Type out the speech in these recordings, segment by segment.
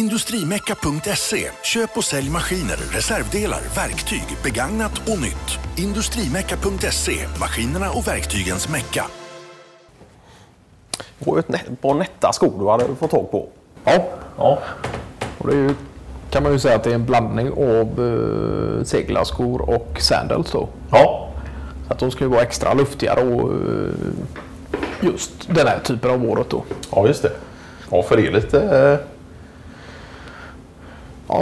Industrimecka.se. Köp och sälj maskiner, reservdelar, verktyg, begagnat och nytt. Industrimecka.se. Maskinerna och verktygens mecka. Det var ju ett par nätta skor du hade fått tag på. Ja, Ja. och det är ju, kan man ju säga att det är en blandning av uh, seglarskor och sandals då. Ja. Så att de ska ju vara extra luftigare och eh, just den här typen av året då. ja, just det. Ja, för det är lite... eh,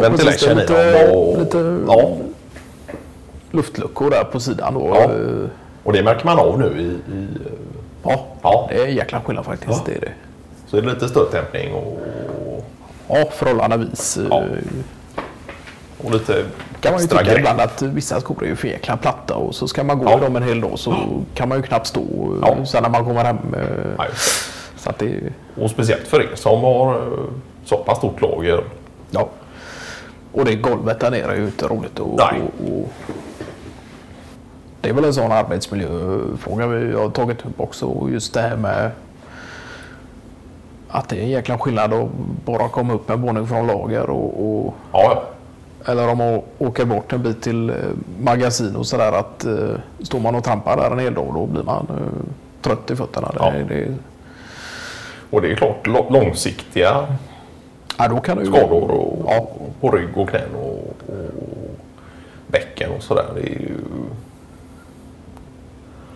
Ja, Ventilation i lite, och- lite Ja. luftluckor där på sidan då. Ja. Eh, Och det märker man av nu i... i eh, ja, Ja. det är en jäkla skillnad faktiskt. Ja. Det är det. så är det lite stötdämpning och, Ja, förhållandevis. eh, Ja. och lite kan man ju tycka ibland att vissa skor är ju för jäkla platta och så ska man gå Ja. dem en hel dag så kan man ju knappt stå Ja. ja. sen när man kommer hem. eh, Ja, Så att det. Och speciellt för er som har eh, så pass stort lager. Ja. Och det golvet där nere är ju inte roligt. Och, Nej. och, och det är väl en sån arbetsmiljöfråga vi har tagit upp också. Och Just det här med att det är en jäkla skillnad att bara komma upp en våning från lager och, och Ja, eller om man åker bort en bit till eh, magasin och sådär att eh, står man och trampar där en hel dag då blir man eh, trött i fötterna. Ja. Det, det, Och det är klart långsiktiga ja, då kan det ju, skador och, Ja. på rygg och knän och, och bäcken och sådär. Det är ju...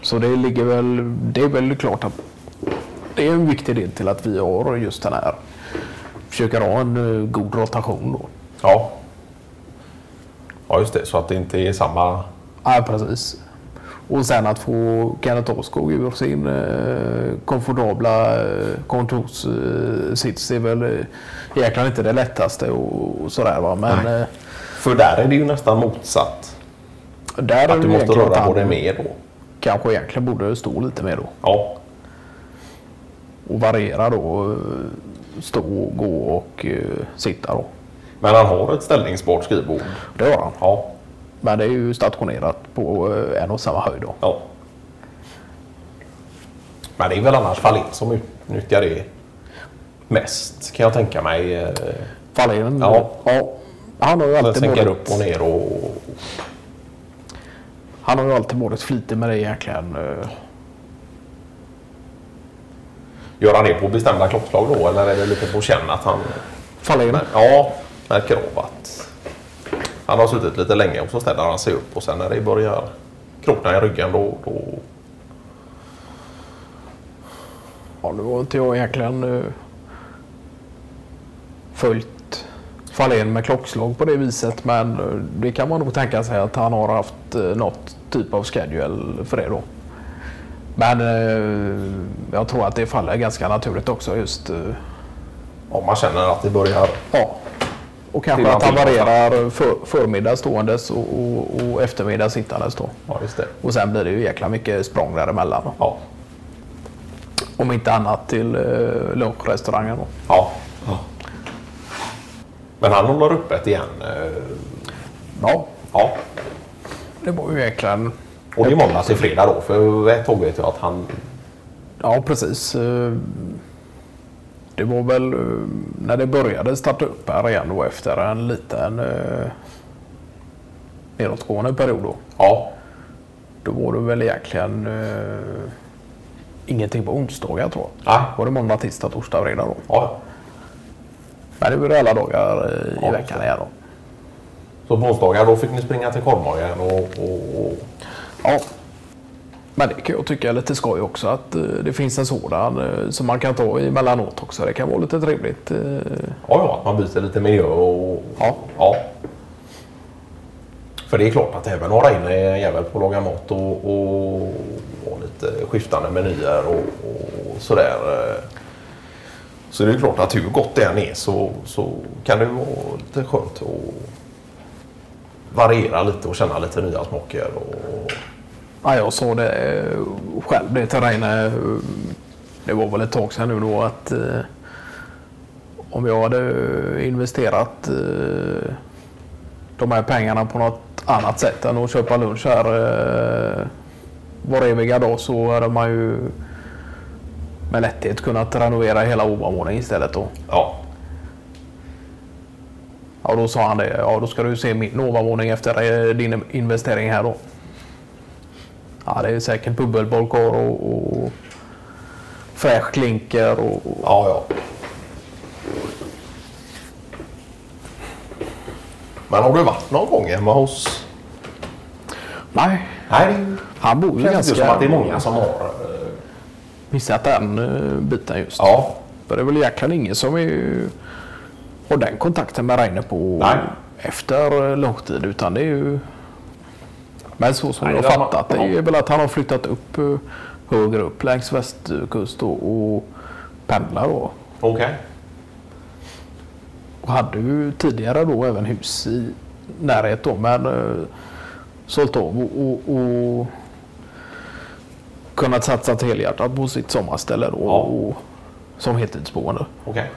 Så det ligger väl, det är väl klart att det är en viktig del till att vi har just den här, försöker ha en eh, god rotation då. Ja. Ja, just det. Så att det inte är samma... Ja, precis. Och sen att få Kenneth Askog ur sin eh, komfortabla eh, kontorssits är väl eh, egentligen inte det lättaste och, och sådär va. Men eh, För där är det ju nästan motsatt. där är Att du måste röra på dig mer då. Kanske egentligen borde stå lite mer då. Ja. Och variera då. eh, Stå, gå och eh, sitta då. Men han har ett ställningsbart skrivbord. Det har han. Ja. Men det är ju stationerat på eh, en och samma höjd då. ja. Men det är väl annars Fahlén som utnyttjar det mest kan jag tänka mig. Eh, Fahlén, Ja. ja. Han har ju alltid sänker varit, upp och ner och... han har ju alltid varit flitig med det egentligen. eh. Gör han det på bestämda klockslag då eller är det lite på känn att han... Fahlén. Ja, märker av att han har suttit lite länge och så ställer han sig upp och sen när det börjar krokna i ryggen då... då Ja, nu har inte jag egentligen uh, följt Fahlén med klockslag på det viset. Men eh, det kan man nog tänka sig att han har haft uh, något typ av schedule för det då. Men eh, jag tror att det faller ganska naturligt också just. eh, om man känner att det börjar... Ja. Och kanske att han varierar för, förmiddag ståendes och, och, och eftermiddag sittandes då. Ja, just det. Och sen blir det ju jäkla mycket språng däremellan. då. Ja. Om inte annat till uh, lunchrestaurangen då. Ja. Men han håller öppet igen. eh, Ja, Ja. det var ju egentligen... Och det är måndag till fredag då. För tag vet jag att han... Ja, precis. Eh, Det var väl eh, när det började starta upp här igen då efter en liten uh, nedåtgående period då. Ja. Då var det väl egentligen uh, ingenting på onsdagar tror jag. Nej. Var det måndag, tisdag, torsdag, fredag då. ja. Men det var det alla dagar eh, i Ja, veckan igen då. Så på onsdagar då fick ni springa till korvmojen och, och, och... Ja. Men det kan jag tycka är lite skoj också att eh, det finns en sådan eh, som man kan ta emellanåt också. Det kan vara lite trevligt. eh. Ja, ja, att man byter lite miljö och... Ja. ja. För det är klart att även några in är en jävel på att laga mat och, och, och lite skiftande menyer och, och sådär. Så det är klart att hur gott det än är så, så kan det vara lite skönt att variera lite och känna lite nya smaker. Och, Ja, jag sa det eh, själv det till Reine. Det var väl ett tag sedan nu då att eh, om jag hade investerat eh, de här pengarna på något annat sätt än att köpa lunch här eh, var eviga dag så hade man ju med lätthet kunnat renovera hela ovanvåningen istället då. ja. Ja, då sa han det. Ja, då ska du se min ovanvåning efter eh, din investering här då. Ja, det är säkert bubbelbolkar och, och fräsch klinker och, och Ja, ja. Men har du varit någon gång hemma hos... Nej, Nej, det han bor ju känns inte ganska... som att det är många som har... eh, missat den uh, biten just. Ja, För det är väl jäkla ingen som är, har den kontakten med Reine på Nej. efter eh, lång tid. Utan det är ju... Men så som Nej, jag har fattat det är väl att han har flyttat upp eh, högre upp längs västkust och, och pendlar då. okej. Och hade ju tidigare då även hus i närhet då men eh, sålt av och, och, och kunnat satsa helhjärtat på sitt sommarställe då Ja. och, som heltidsboende. Okej.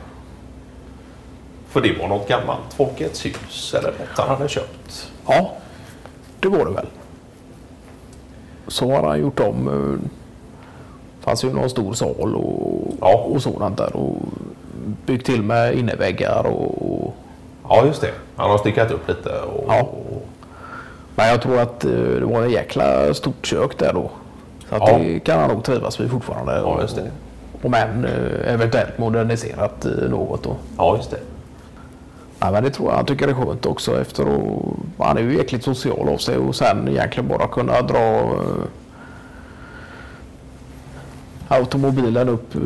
För det var något gammalt Folkets hus eller något han hade köpt? Ja, det var det väl. Så har han gjort om. eh, fanns ju någon stor sal och, Ja. och sådant där. Och byggt till med inneväggar och, Ja, just det. Han har styckat upp lite och... Ja. och Men jag tror att eh, det var en jäkla stort kök där då. Så att Ja. det kan han nog trivas vid fortfarande. Ja, just det. Och, och men eh, eventuellt moderniserat något då. ja, just det. Ja, men det tror jag han tycker är skönt också efter att han är ju jäkligt social av sig och sen egentligen bara kunna dra eh, automobilen upp eh,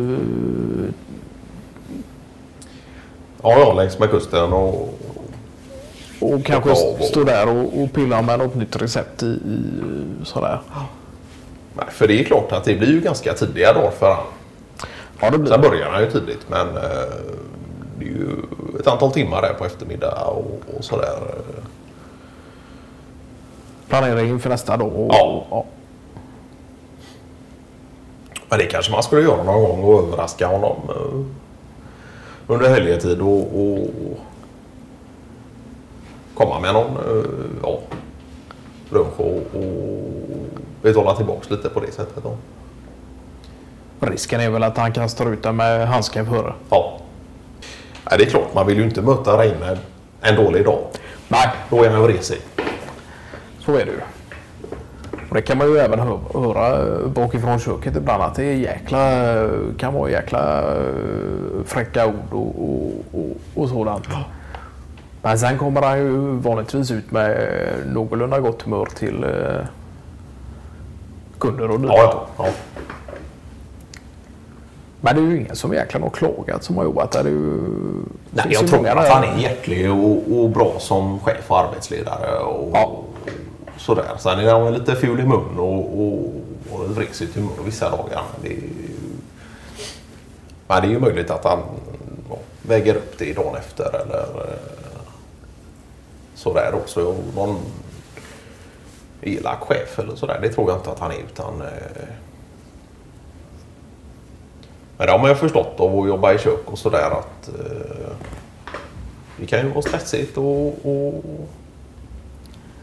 Ja, ja, längs med kusten och... och kanske och- stå där och, och pilla med något nytt recept i, i sådär. Nej, för det är klart att det blir ju ganska tidiga dagar för han. Ja, det blir Sen det. börjar han ju tidigt men eh, det är ju ett antal timmar där på eftermiddag och, och sådär. Planering inför nästa dag. Och, Ja. ja. Men det kanske man skulle göra någon gång och överraska honom eh, under helgetid och, och komma med någon eh, ja, lunch och, och betala tillbaks lite på det sättet. Då. Risken är väl att han kastar ut den med handsken före. Ja. Nej, det är klart, man vill ju inte möta Reine en dålig dag. Nej, Då är han vresig. så är det ju. Och det kan man ju även hö- höra eh, bakifrån köket ibland att det är jäkla, kan vara jäkla eh, fräcka ord och, och, och, och sådant. Men sen kommer han ju vanligtvis ut med någorlunda gott humör till eh, kunder och dylikt. Ja, ja. Men det är ju ingen som egentligen har klagat som har jobbat där. Ju, Nej, jag tror många att han är hjärtlig och, och bra som chef och arbetsledare. Och, Ja. och sådär. Sen är han lite ful i mun och, och, och vresigt humör vissa dagar. Men det, är, ju- men det är ju möjligt att han ja, väger upp det dagen efter eller eh, sådär också. Någon elak chef eller sådär. Det tror jag inte att han är utan eh, men det har man ju förstått av att jobba i kök och sådär att eh, det kan ju vara stressigt och, och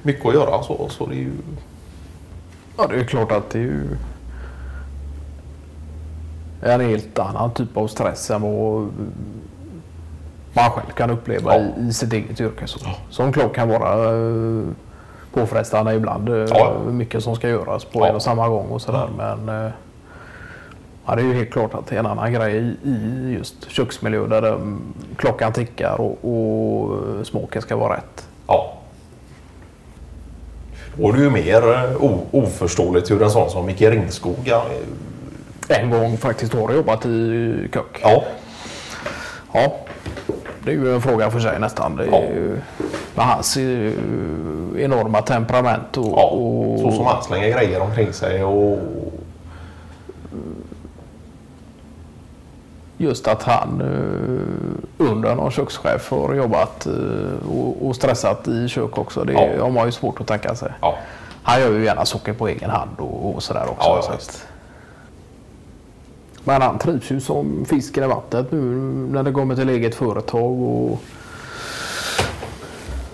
mycket att göra så. Så det är ju... Ja, det är klart att det är ju en helt annan typ av stress än vad man själv kan uppleva Ja. i, i sitt eget yrke. Så, Som klart kan vara eh, påfrestande ibland. eh, Ja. Mycket som ska göras på Ja. en och samma gång och sådär. Men eh, ja, det är ju helt klart att det är en annan grej i, just köksmiljö där mm, klockan tickar och, och eh, smaken ska vara rätt. Ja. Då är det ju mer o- oförståeligt hur en sån som Micke Ringskog eh, En gång faktiskt har jobbat i kök. Ja, Ja, det är ju en fråga för sig nästan. Det är Ja. ju, med hans enorma temperament och, ja. och så som han slänger grejer omkring sig och... just att han eh, under någon kökschef har jobbat eh, och, stressat i kök också. Det Ja. har man ju svårt att tänka sig. Ja, Han gör ju gärna socker på egen hand och, och sådär också. Ja, så men han trivs ju som fisken i vattnet nu när det kommer till eget företag. Och,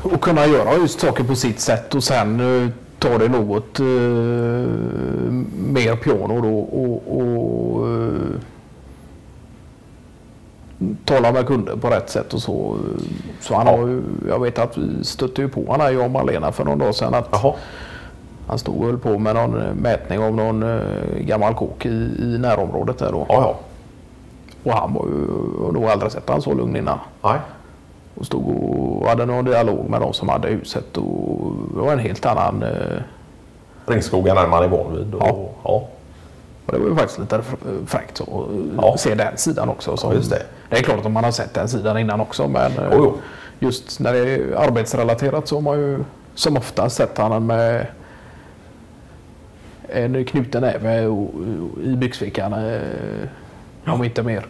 och kunna göra just saker på sitt sätt och sen eh, ta det något eh, mer piano då och, och talar med kunder på rätt sätt och så. Så han har ju, jag vet att vi stötte ju på han här, jag och Malena för någon dag sedan. Att Jaha. Han stod och höll på med någon eh, mätning av någon eh, gammal kåk i, i närområdet där då. Ja, ja. Och han var ju, och nog aldrig sett han så lugn innan. Nej. Och stod och hade någon dialog med de som hade huset och det var en helt annan... eh, Ringskogen är man är van vid. Och, Ja. ja. Och det var ju faktiskt lite fr- fräckt att Ja. se den sidan också. Som, Ja, just det. det är klart att man har sett den sidan innan också men Jo, jo. just när det är arbetsrelaterat så har man ju som ofta sett han med en knuten näve i byxfickan. eh, Om inte mer.